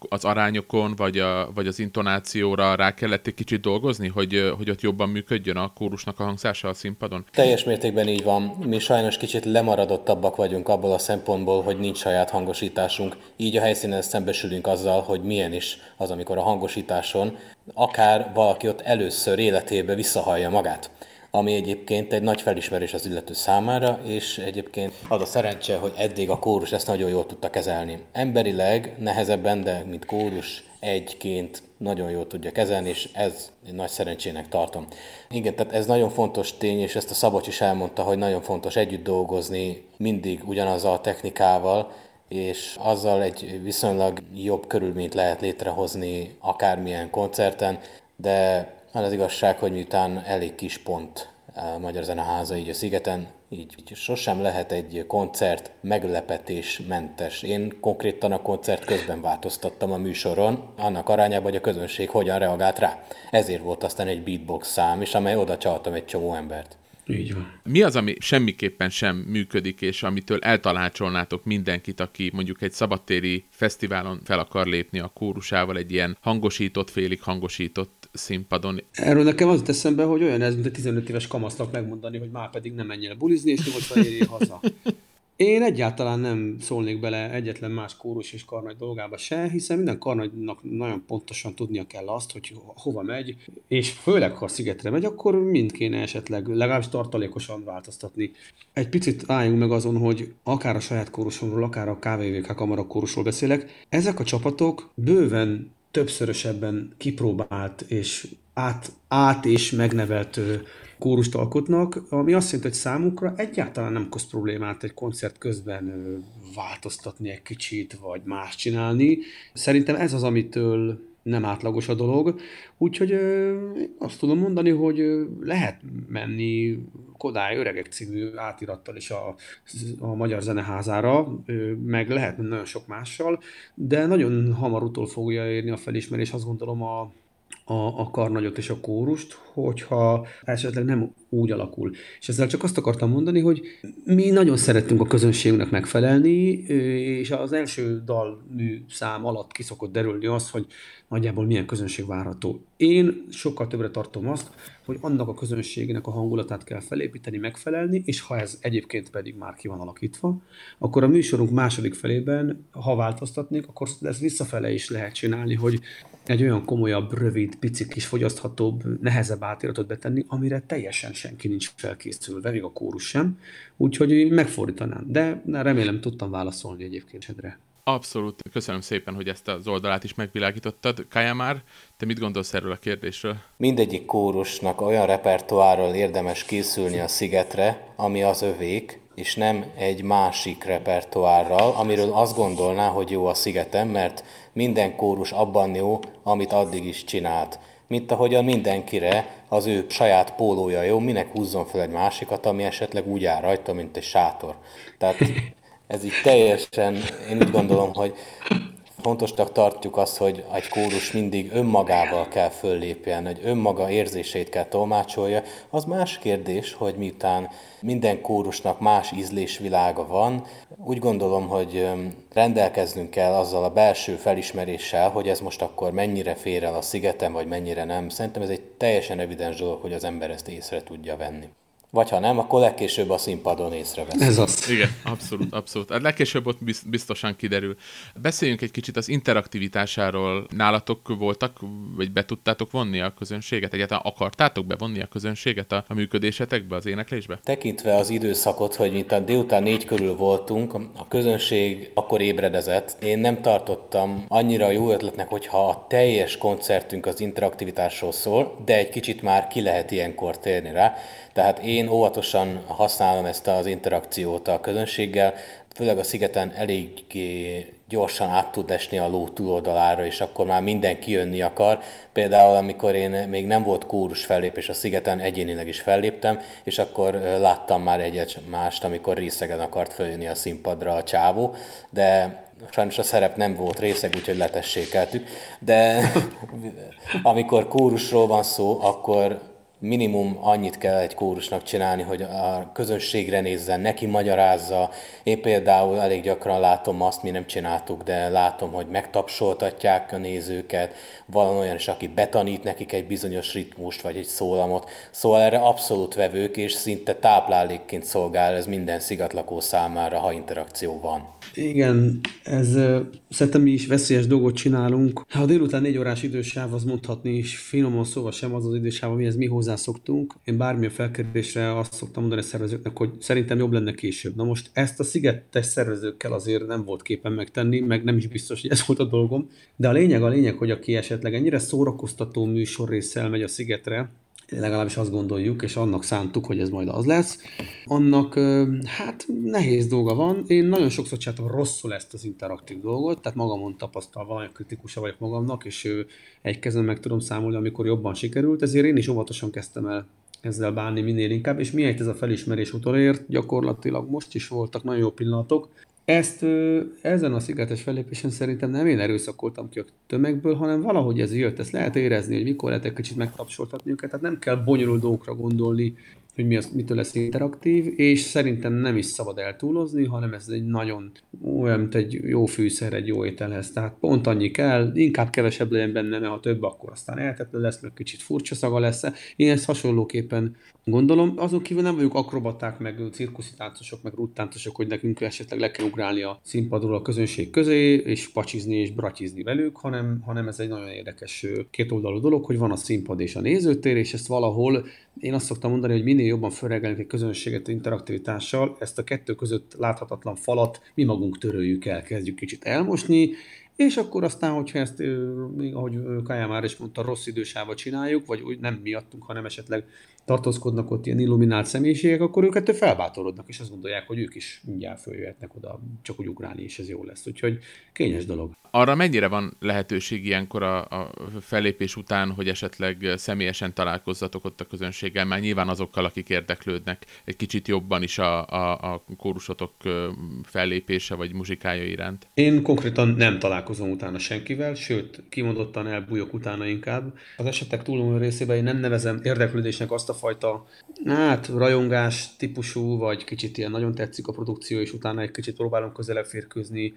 az arányokon, vagy, a, vagy az intonációra rá kellett egy kicsit dolgozni, hogy, hogy ott jobban működjön a kórusnak a hangzása a színpadon? Teljes mértékben így van. Mi sajnos kicsit lemaradottabbak vagyunk abból a szempontból, hogy nincs saját hangosításunk. Így a helyszínen szembesülünk azzal, hogy milyen is az, amikor a hangosításon akár valaki ott először életébe visszahallja magát ami egyébként egy nagy felismerés az illető számára, és egyébként az a szerencse, hogy eddig a kórus ezt nagyon jól tudta kezelni. Emberileg nehezebben, de mint kórus egyként nagyon jól tudja kezelni, és ez nagy szerencsének tartom. Igen, tehát ez nagyon fontos tény, és ezt a Szabocs is elmondta, hogy nagyon fontos együtt dolgozni mindig ugyanazzal a technikával, és azzal egy viszonylag jobb körülményt lehet létrehozni akármilyen koncerten, de az az igazság, hogy miután elég kis pont a Magyar Zeneháza így a szigeten, így, így sosem lehet egy koncert meglepetésmentes. Én konkrétan a koncert közben változtattam a műsoron, annak arányában, hogy a közönség hogyan reagált rá. Ezért volt aztán egy beatbox szám is, amely oda csaltam egy csomó embert. Így van. Mi az, ami semmiképpen sem működik, és amitől eltalácsolnátok mindenkit, aki mondjuk egy szabadtéri fesztiválon fel akar lépni a kórusával egy ilyen hangosított, félig hangosított színpadon? Erről nekem az eszembe, hogy olyan ez, mint egy 15 éves kamasznak megmondani, hogy már pedig nem menjen bulizni, és nyugodtan érjél haza. Én egyáltalán nem szólnék bele egyetlen más kórus és karnagy dolgába se, hiszen minden karnagynak nagyon pontosan tudnia kell azt, hogy hova megy, és főleg, ha szigetre megy, akkor mind kéne esetleg legalábbis tartalékosan változtatni. Egy picit álljunk meg azon, hogy akár a saját kórusomról, akár a KVVK kamara kórusról beszélek, ezek a csapatok bőven többszörösebben kipróbált és át, át és megnevelt kórust alkotnak, ami azt jelenti, hogy számukra egyáltalán nem okoz problémát egy koncert közben változtatni egy kicsit, vagy más csinálni. Szerintem ez az, amitől nem átlagos a dolog. Úgyhogy ö, azt tudom mondani, hogy lehet menni Kodály Öregek című átirattal is a, a Magyar Zeneházára, ö, meg lehet nagyon sok mással, de nagyon hamar utol fogja érni a felismerés, azt gondolom a a, a karnagyot és a kórust, hogyha esetleg nem úgy alakul. És ezzel csak azt akartam mondani, hogy mi nagyon szerettünk a közönségünknek megfelelni, és az első dalmű szám alatt kiszokott derülni az, hogy nagyjából milyen közönség várható. Én sokkal többre tartom azt, hogy annak a közönségnek a hangulatát kell felépíteni, megfelelni, és ha ez egyébként pedig már ki van alakítva, akkor a műsorunk második felében, ha változtatnék, akkor ezt visszafele is lehet csinálni, hogy egy olyan komolyabb, rövid, pici kis fogyaszthatóbb, nehezebb átiratot betenni, amire teljesen senki nincs felkészülve, még a kórus sem. Úgyhogy megfordítanám. De remélem tudtam válaszolni egyébként Sedre. Abszolút. Köszönöm szépen, hogy ezt az oldalát is megvilágítottad. Kaja már, te mit gondolsz erről a kérdésről? Mindegyik kórusnak olyan repertoárral érdemes készülni a szigetre, ami az övék, és nem egy másik repertoárral, amiről azt gondolná, hogy jó a szigeten, mert minden kórus abban jó, amit addig is csinált. Mint ahogyan mindenkire az ő saját pólója jó, minek húzzon fel egy másikat, ami esetleg úgy áll rajta, mint egy sátor. Tehát ez így teljesen, én úgy gondolom, hogy fontosnak tartjuk azt, hogy egy kórus mindig önmagával kell föllépjen, hogy önmaga érzéseit kell tolmácsolja. Az más kérdés, hogy miután minden kórusnak más ízlésvilága van, úgy gondolom, hogy rendelkeznünk kell azzal a belső felismeréssel, hogy ez most akkor mennyire fér el a szigeten, vagy mennyire nem. Szerintem ez egy teljesen evidens dolog, hogy az ember ezt észre tudja venni. Vagy ha nem, akkor legkésőbb a színpadon észrevesz. Ez az. Igen, abszolút, abszolút. Hát legkésőbb ott biztosan kiderül. Beszéljünk egy kicsit az interaktivitásáról. Nálatok voltak, vagy be tudtátok vonni a közönséget? Egyáltalán akartátok bevonni a közönséget a, a működésetekbe, az éneklésbe? Tekintve az időszakot, hogy mint a délután négy körül voltunk, a közönség akkor ébredezett. Én nem tartottam annyira jó ötletnek, hogyha a teljes koncertünk az interaktivitásról szól, de egy kicsit már ki lehet ilyenkor térni rá. Tehát én óvatosan használom ezt az interakciót a közönséggel, főleg a szigeten elég gyorsan át tud esni a ló túloldalára, és akkor már mindenki jönni akar. Például, amikor én még nem volt kórus fellépés a szigeten, egyénileg is felléptem, és akkor láttam már egyet mást, amikor részegen akart följönni a színpadra a csávó, de sajnos a szerep nem volt részeg, úgyhogy letessékeltük, de amikor kórusról van szó, akkor minimum annyit kell egy kórusnak csinálni, hogy a közönségre nézzen, neki magyarázza. Én például elég gyakran látom azt, mi nem csináltuk, de látom, hogy megtapsoltatják a nézőket, van olyan is, aki betanít nekik egy bizonyos ritmust, vagy egy szólamot. Szóval erre abszolút vevők, és szinte táplálékként szolgál ez minden szigatlakó számára, ha interakció van. Igen, ez szerintem mi is veszélyes dolgot csinálunk. Ha délután négy órás idősáv, az mondhatni is finoman szóval sem az az idősáv, amihez mi hozzászoktunk. Én bármilyen felkérdésre azt szoktam mondani a szervezőknek, hogy szerintem jobb lenne később. Na most ezt a szigetes szervezőkkel azért nem volt képen megtenni, meg nem is biztos, hogy ez volt a dolgom. De a lényeg a lényeg, hogy aki esetleg ennyire szórakoztató műsor résszel megy a szigetre, legalábbis azt gondoljuk, és annak szántuk, hogy ez majd az lesz. Annak hát nehéz dolga van. Én nagyon sokszor csináltam rosszul ezt az interaktív dolgot, tehát magamon tapasztalva nagyon kritikusa vagyok magamnak, és egy kezem meg tudom számolni, amikor jobban sikerült, ezért én is óvatosan kezdtem el ezzel bánni minél inkább, és miért ez a felismerés utolért, gyakorlatilag most is voltak nagyon jó pillanatok, ezt ezen a szigetes fellépésen szerintem nem én erőszakoltam ki a tömegből, hanem valahogy ez jött. Ezt lehet érezni, hogy mikor lehet egy kicsit megtapsoltatni őket. Tehát nem kell bonyolult dolgokra gondolni, hogy mi az, mitől lesz interaktív, és szerintem nem is szabad eltúlozni, hanem ez egy nagyon olyan, mint egy jó fűszer egy jó ételhez. Tehát pont annyi kell, inkább kevesebb legyen benne, mert ha több, akkor aztán eltető lesz, meg kicsit furcsa szaga lesz. Én ezt hasonlóképpen gondolom. Azon kívül nem vagyunk akrobaták, meg cirkuszi táncosok, meg ruttáncosok, hogy nekünk esetleg le kell ugrálni a színpadról a közönség közé, és pacsizni és bratizni velük, hanem, hanem ez egy nagyon érdekes kétoldalú dolog, hogy van a színpad és a nézőtér, és ezt valahol én azt szoktam mondani, hogy minél jobban felregelünk egy közönséget interaktivitással, ezt a kettő között láthatatlan falat mi magunk töröljük el, kezdjük kicsit elmosni, és akkor aztán, hogyha ezt, ahogy Kaja már is mondta, rossz idősába csináljuk, vagy úgy nem miattunk, hanem esetleg tartózkodnak ott ilyen illuminált személyiségek, akkor ők ettől felbátorodnak, és azt gondolják, hogy ők is mindjárt följöhetnek oda, csak úgy ugrálni, és ez jó lesz. Úgyhogy kényes dolog. Arra mennyire van lehetőség ilyenkor a, a fellépés után, hogy esetleg személyesen találkozzatok ott a közönséggel, már nyilván azokkal, akik érdeklődnek egy kicsit jobban is a, a, a kórusotok fellépése vagy muzsikája iránt? Én konkrétan nem találkozom utána senkivel, sőt, kimondottan elbújok utána inkább. Az esetek túlmúló részében én nem nevezem érdeklődésnek azt a fajta hát, rajongás típusú, vagy kicsit ilyen nagyon tetszik a produkció, és utána egy kicsit próbálom közelebb férkőzni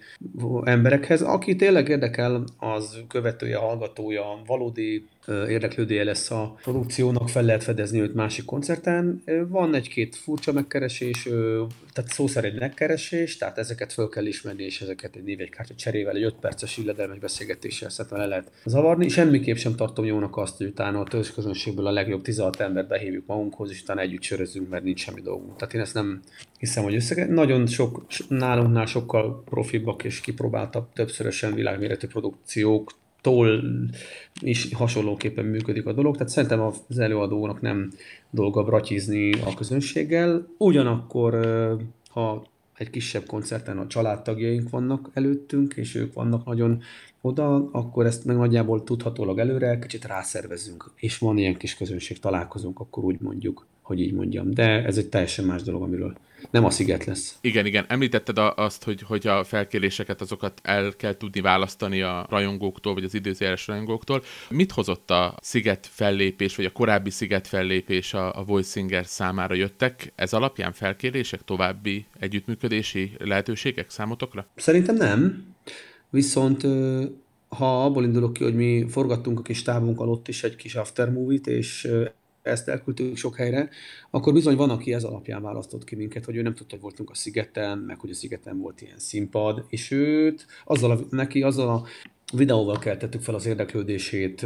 emberekhez. Aki tényleg érdekel, az követője, hallgatója, valódi érdeklődője lesz a produkciónak, fel lehet fedezni őt másik koncerten. Van egy-két furcsa megkeresés, tehát szó szerint megkeresés, tehát ezeket föl kell ismerni, és ezeket egy névegykártya cserével, egy 5 perces illedelmes beszélgetéssel szerintem le lehet zavarni. Semmiképp sem tartom jónak azt, hogy utána a közönségből a legjobb 16 embert behívjuk magunkhoz, és utána együtt sörözünk, mert nincs semmi dolgunk. Tehát én ezt nem hiszem, hogy összege. Nagyon sok, nálunknál sokkal profibbak és kipróbáltabb, többszörösen világméretű produkciók tól is hasonlóképpen működik a dolog, tehát szerintem az előadónak nem dolga bratizni a közönséggel. Ugyanakkor, ha egy kisebb koncerten a családtagjaink vannak előttünk, és ők vannak nagyon oda, akkor ezt meg nagyjából tudhatólag előre kicsit rászervezünk, és van ilyen kis közönség találkozunk, akkor úgy mondjuk, hogy így mondjam. De ez egy teljesen más dolog, amiről nem a sziget lesz. Igen, igen. Említetted azt, hogy, hogy a felkéréseket azokat el kell tudni választani a rajongóktól, vagy az időzéles rajongóktól. Mit hozott a sziget fellépés, vagy a korábbi sziget fellépés a, a Voice Singer számára jöttek? Ez alapján felkérések, további együttműködési lehetőségek számotokra? Szerintem nem. Viszont ha abból indulok ki, hogy mi forgattunk a kis tábunkkal ott is egy kis aftermovie-t, és ezt elküldtük sok helyre, akkor bizony van, aki ez alapján választott ki minket, hogy ő nem tudta, hogy voltunk a szigeten, meg hogy a szigeten volt ilyen színpad, és őt azzal a, neki azzal a videóval keltettük fel az érdeklődését,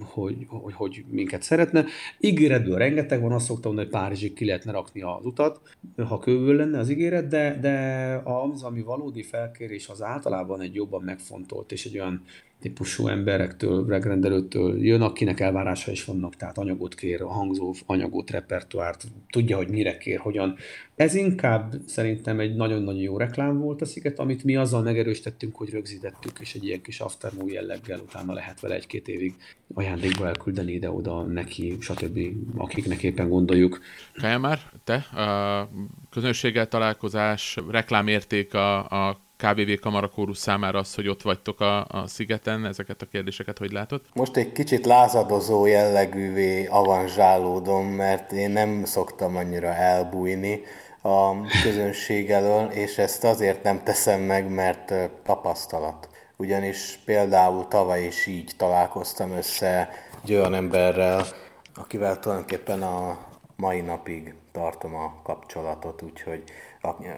hogy, hogy, hogy minket szeretne. Ígéretből rengeteg van, azt szoktam mondani, hogy Párizsig ki lehetne rakni az utat, ha kőből lenne az ígéret, de, de az, ami valódi felkérés, az általában egy jobban megfontolt, és egy olyan típusú emberektől, megrendelőtől jön, akinek elvárása is vannak, tehát anyagot kér, a hangzó anyagot, repertoárt, tudja, hogy mire kér, hogyan. Ez inkább szerintem egy nagyon-nagyon jó reklám volt a sziget, amit mi azzal megerősítettünk, hogy rögzítettük, és egy ilyen kis aftermovie jelleggel utána lehet vele egy-két évig ajándékba elküldeni ide-oda neki, stb. akiknek éppen gondoljuk. Kaja már, te a közönséggel találkozás, reklámérték a, a KBV Kamarakórus számára az, hogy ott vagytok a, a szigeten, ezeket a kérdéseket hogy látod? Most egy kicsit lázadozó jellegűvé avanzsálódom, mert én nem szoktam annyira elbújni a közönség elől, és ezt azért nem teszem meg, mert tapasztalat. Ugyanis például tavaly is így találkoztam össze egy olyan emberrel, akivel tulajdonképpen a mai napig tartom a kapcsolatot, úgyhogy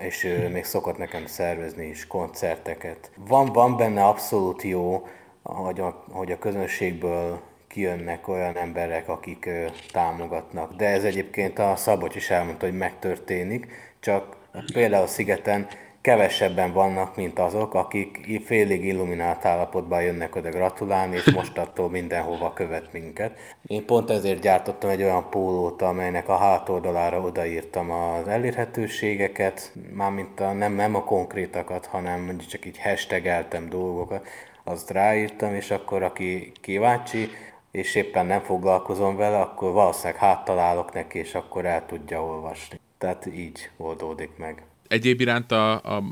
és ő még szokott nekem szervezni is koncerteket. Van, van benne abszolút jó, hogy a, hogy a közönségből kijönnek olyan emberek, akik támogatnak. De ez egyébként a Szabocs is elmondta, hogy megtörténik, csak például a Szigeten kevesebben vannak, mint azok, akik félig illuminált állapotban jönnek oda gratulálni, és most attól mindenhova követ minket. Én pont ezért gyártottam egy olyan pólót, amelynek a hátoldalára odaírtam az elérhetőségeket, mármint a, nem, nem a konkrétakat, hanem mondjuk csak így hashtageltem dolgokat, azt ráírtam, és akkor aki kíváncsi, és éppen nem foglalkozom vele, akkor valószínűleg háttalálok neki, és akkor el tudja olvasni. Tehát így oldódik meg. Egyéb iránt a, a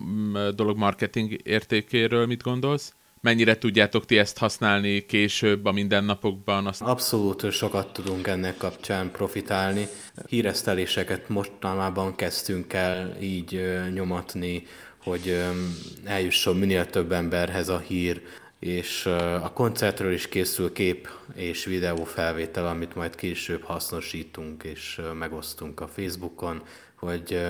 dolog marketing értékéről mit gondolsz? Mennyire tudjátok ti ezt használni később a mindennapokban? Azt... Abszolút sokat tudunk ennek kapcsán profitálni. Híreszteléseket mostanában kezdtünk el így nyomatni, hogy eljusson minél több emberhez a hír, és a koncertről is készül kép és videó felvétel, amit majd később hasznosítunk és megosztunk a Facebookon hogy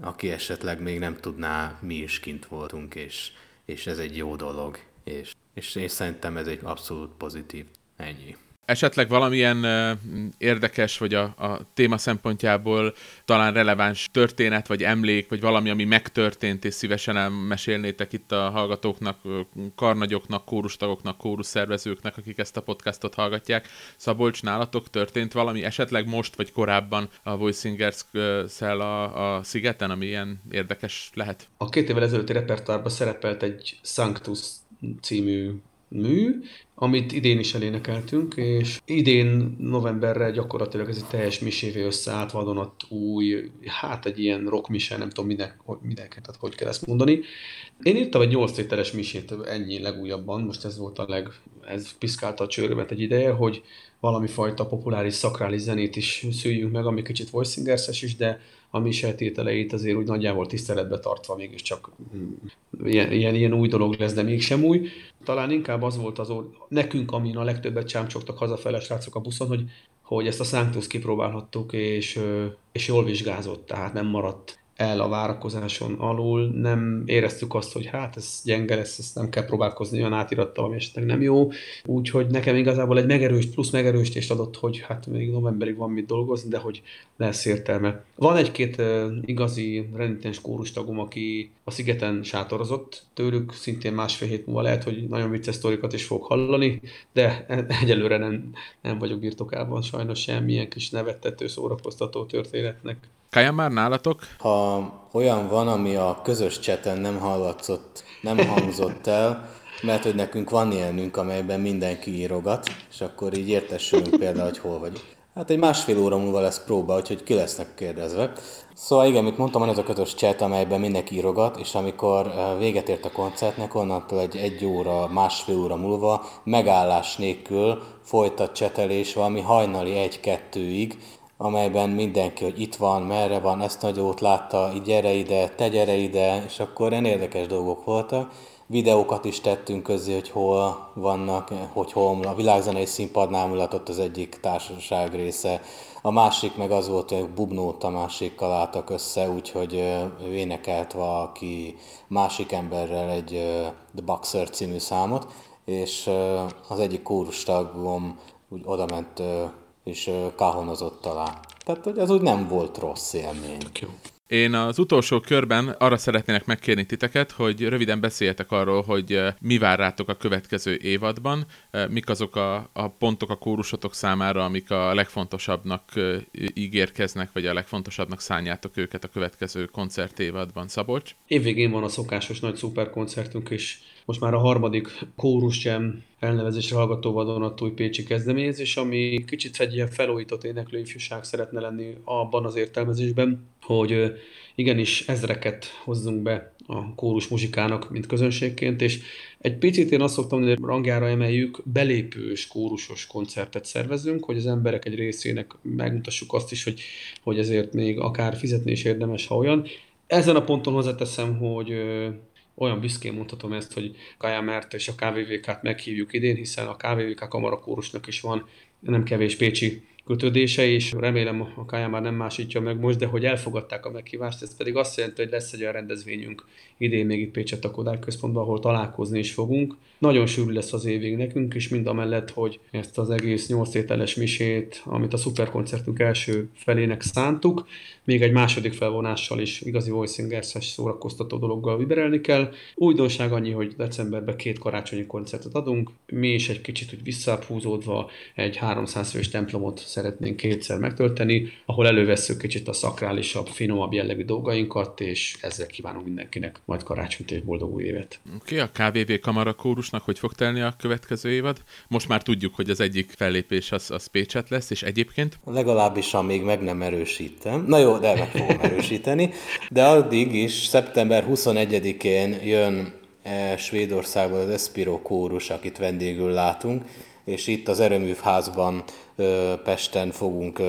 aki esetleg még nem tudná, mi is kint voltunk, és, és ez egy jó dolog, és, és én szerintem ez egy abszolút pozitív. Ennyi. Esetleg valamilyen érdekes, vagy a, a téma szempontjából talán releváns történet, vagy emlék, vagy valami, ami megtörtént, és szívesen elmesélnétek itt a hallgatóknak, karnagyoknak, kórustagoknak, kórusszervezőknek, akik ezt a podcastot hallgatják. Szabolcs, nálatok történt valami esetleg most, vagy korábban a voicingers szel a, a szigeten, ami ilyen érdekes lehet? A két évvel ezelőtti repertoárban szerepelt egy Sanctus című mű, amit idén is elénekeltünk, és idén novemberre gyakorlatilag ez egy teljes misévé összeállt, vadonat új, hát egy ilyen rock mise, nem tudom minek, minek, tehát hogy kell ezt mondani. Én írtam egy 8 tételes misét ennyi legújabban, most ez volt a leg, ez piszkálta a csőrömet egy ideje, hogy valami fajta populáris szakrális zenét is szüljünk meg, ami kicsit voice is, de a miseltételeit azért úgy nagyjából tiszteletbe tartva mégiscsak mm, ilyen, ilyen, ilyen új dolog lesz, de mégsem új. Talán inkább az volt az nekünk, amin a legtöbbet csámcsogtak hazafele srácok a buszon, hogy, hogy ezt a Sanctus kipróbálhattuk, és, és jól vizsgázott, tehát nem maradt el a várakozáson alul, nem éreztük azt, hogy hát ez gyenge lesz, ezt nem kell próbálkozni olyan átirattal, ami esetleg nem jó. Úgyhogy nekem igazából egy megerőst, plusz megerősítést adott, hogy hát még novemberig van mit dolgozni, de hogy lesz értelme. Van egy-két uh, igazi renitens kórustagom, aki a szigeten sátorozott, tőlük szintén másfél hét múlva lehet, hogy nagyon vicces sztorikat is fog hallani, de egyelőre nem, nem vagyok birtokában sajnos semmilyen kis nevettető, szórakoztató történetnek. Kaja már nálatok? Ha olyan van, ami a közös cseten nem hallatszott, nem hangzott el, mert hogy nekünk van ilyenünk, amelyben mindenki írogat, és akkor így értesülünk például, hogy hol vagy. Hát egy másfél óra múlva lesz próba, úgyhogy ki lesznek kérdezve. Szóval igen, mint mondtam, van ez a közös chat, amelyben mindenki írogat, és amikor eh, véget ért a koncertnek, onnantól egy egy óra, másfél óra múlva megállás nélkül folytat csetelés valami hajnali egy-kettőig, amelyben mindenki, hogy itt van, merre van, ezt nagyót látta, így gyere ide, te gyere ide, és akkor ilyen érdekes dolgok voltak. Videókat is tettünk közé, hogy hol vannak, hogy hol a világzenei színpadnál mulatott az egyik társaság része. A másik meg az volt, hogy Bubnót a másikkal álltak össze, úgyhogy ő énekelt valaki másik emberrel egy The Boxer című számot, és az egyik kórustagom úgy odament és káhonozott alá. Tehát, hogy ez úgy nem volt rossz élmény. Én az utolsó körben arra szeretnének megkérni titeket, hogy röviden beszéljetek arról, hogy mi vár rátok a következő évadban, mik azok a, a pontok a kórusotok számára, amik a legfontosabbnak ígérkeznek, vagy a legfontosabbnak szánjátok őket a következő koncertévadban. Szabolcs? Évvégén van a szokásos nagy szuperkoncertünk, és most már a harmadik Kórus Jam elnevezésre hallgató vadonatúj pécsi kezdeményezés, ami kicsit egy ilyen felújított éneklő ifjúság szeretne lenni abban az értelmezésben, hogy igenis ezreket hozzunk be a kórus muzsikának, mint közönségként, és egy picit én azt szoktam, hogy rangjára emeljük, belépős kórusos koncertet szervezünk, hogy az emberek egy részének megmutassuk azt is, hogy, hogy ezért még akár fizetni is érdemes, ha olyan. Ezen a ponton hozzáteszem, hogy olyan büszkén mondhatom ezt, hogy Kaja Mert és a KVVK-t meghívjuk idén, hiszen a KVVK kamarakórusnak is van nem kevés pécsi kötődése, és remélem a Kaja már nem másítja meg most, de hogy elfogadták a meghívást, ez pedig azt jelenti, hogy lesz egy olyan rendezvényünk idén még itt Pécset a Kodály Központban, ahol találkozni is fogunk. Nagyon sűrű lesz az évig nekünk, és mind a mellett, hogy ezt az egész nyolc ételes misét, amit a szuperkoncertünk első felének szántuk, még egy második felvonással is igazi voicingers szórakoztató dologgal viberelni kell. Újdonság annyi, hogy decemberben két karácsonyi koncertet adunk, mi is egy kicsit úgy visszahúzódva egy 300 fős templomot szeretnénk kétszer megtölteni, ahol elővesszük kicsit a szakrálisabb, finomabb jellegű dolgainkat, és ezzel kívánunk mindenkinek majd karácsonyt és boldog új évet. Oké, a KVV Kamarakórusnak hogy fog telni a következő évad? Most már tudjuk, hogy az egyik fellépés az, az Pécset lesz, és egyébként? Legalábbis, amíg meg nem erősítem. Na jó, de meg fogom erősíteni. De addig is, szeptember 21-én jön eh, Svédországból az Espiro kórus, akit vendégül látunk, és itt az Erőművházban Pesten fogunk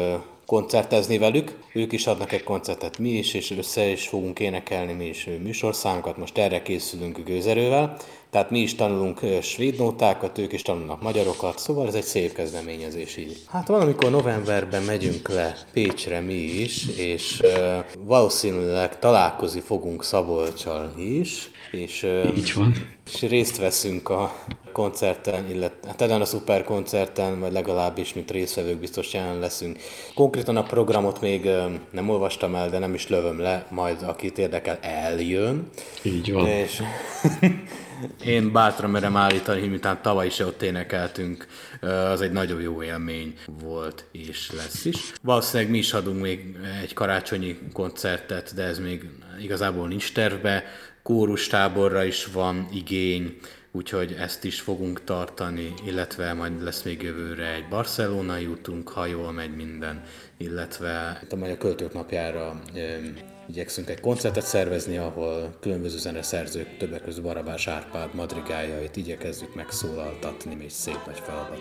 koncertezni velük. Ők is adnak egy koncertet mi is, és össze is fogunk énekelni mi is műsorszámokat. Most erre készülünk gőzerővel. Tehát mi is tanulunk svéd nótákat, ők is tanulnak magyarokat, szóval ez egy szép kezdeményezés így. Hát valamikor novemberben megyünk le Pécsre mi is, és uh, valószínűleg találkozni fogunk Szabolcsal is, és, uh, így van. és részt veszünk a koncerten, illetve hát a szuper koncerten, vagy legalábbis, mint részvevők biztos jelen leszünk. Konkrétan a programot még nem olvastam el, de nem is lövöm le, majd akit érdekel, eljön. Így van. És én bátran merem állítani, miután tavaly is ott énekeltünk, az egy nagyon jó élmény volt és lesz is. Valószínűleg mi is adunk még egy karácsonyi koncertet, de ez még igazából nincs tervbe. Kórustáborra is van igény, úgyhogy ezt is fogunk tartani, illetve majd lesz még jövőre egy barcelonai útunk, ha jól megy minden, illetve a Magyar Költők Napjára igyekszünk egy koncertet szervezni, ahol különböző zeneszerzők, többek között Barabás Árpád madrigájait igyekezzük megszólaltatni, és szép nagy feladat.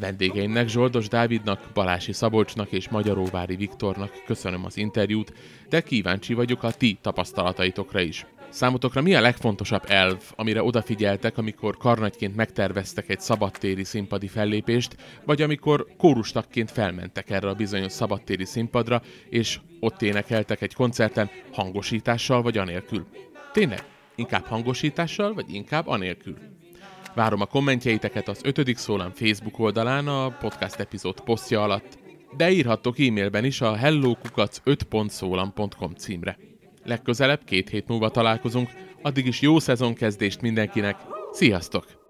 Vendégeimnek, Zsoldos Dávidnak, Balási Szabolcsnak és Magyaróvári Viktornak köszönöm az interjút, de kíváncsi vagyok a ti tapasztalataitokra is. Számotokra mi a legfontosabb elv, amire odafigyeltek, amikor karnagyként megterveztek egy szabadtéri színpadi fellépést, vagy amikor kórustakként felmentek erre a bizonyos szabadtéri színpadra, és ott énekeltek egy koncerten hangosítással vagy anélkül? Tényleg? Inkább hangosítással, vagy inkább anélkül? Várom a kommentjeiteket az 5. szólam Facebook oldalán a podcast epizód posztja alatt, de írhattok e-mailben is a hellokukac5.szólam.com címre. Legközelebb két hét múlva találkozunk, addig is jó szezonkezdést mindenkinek, sziasztok!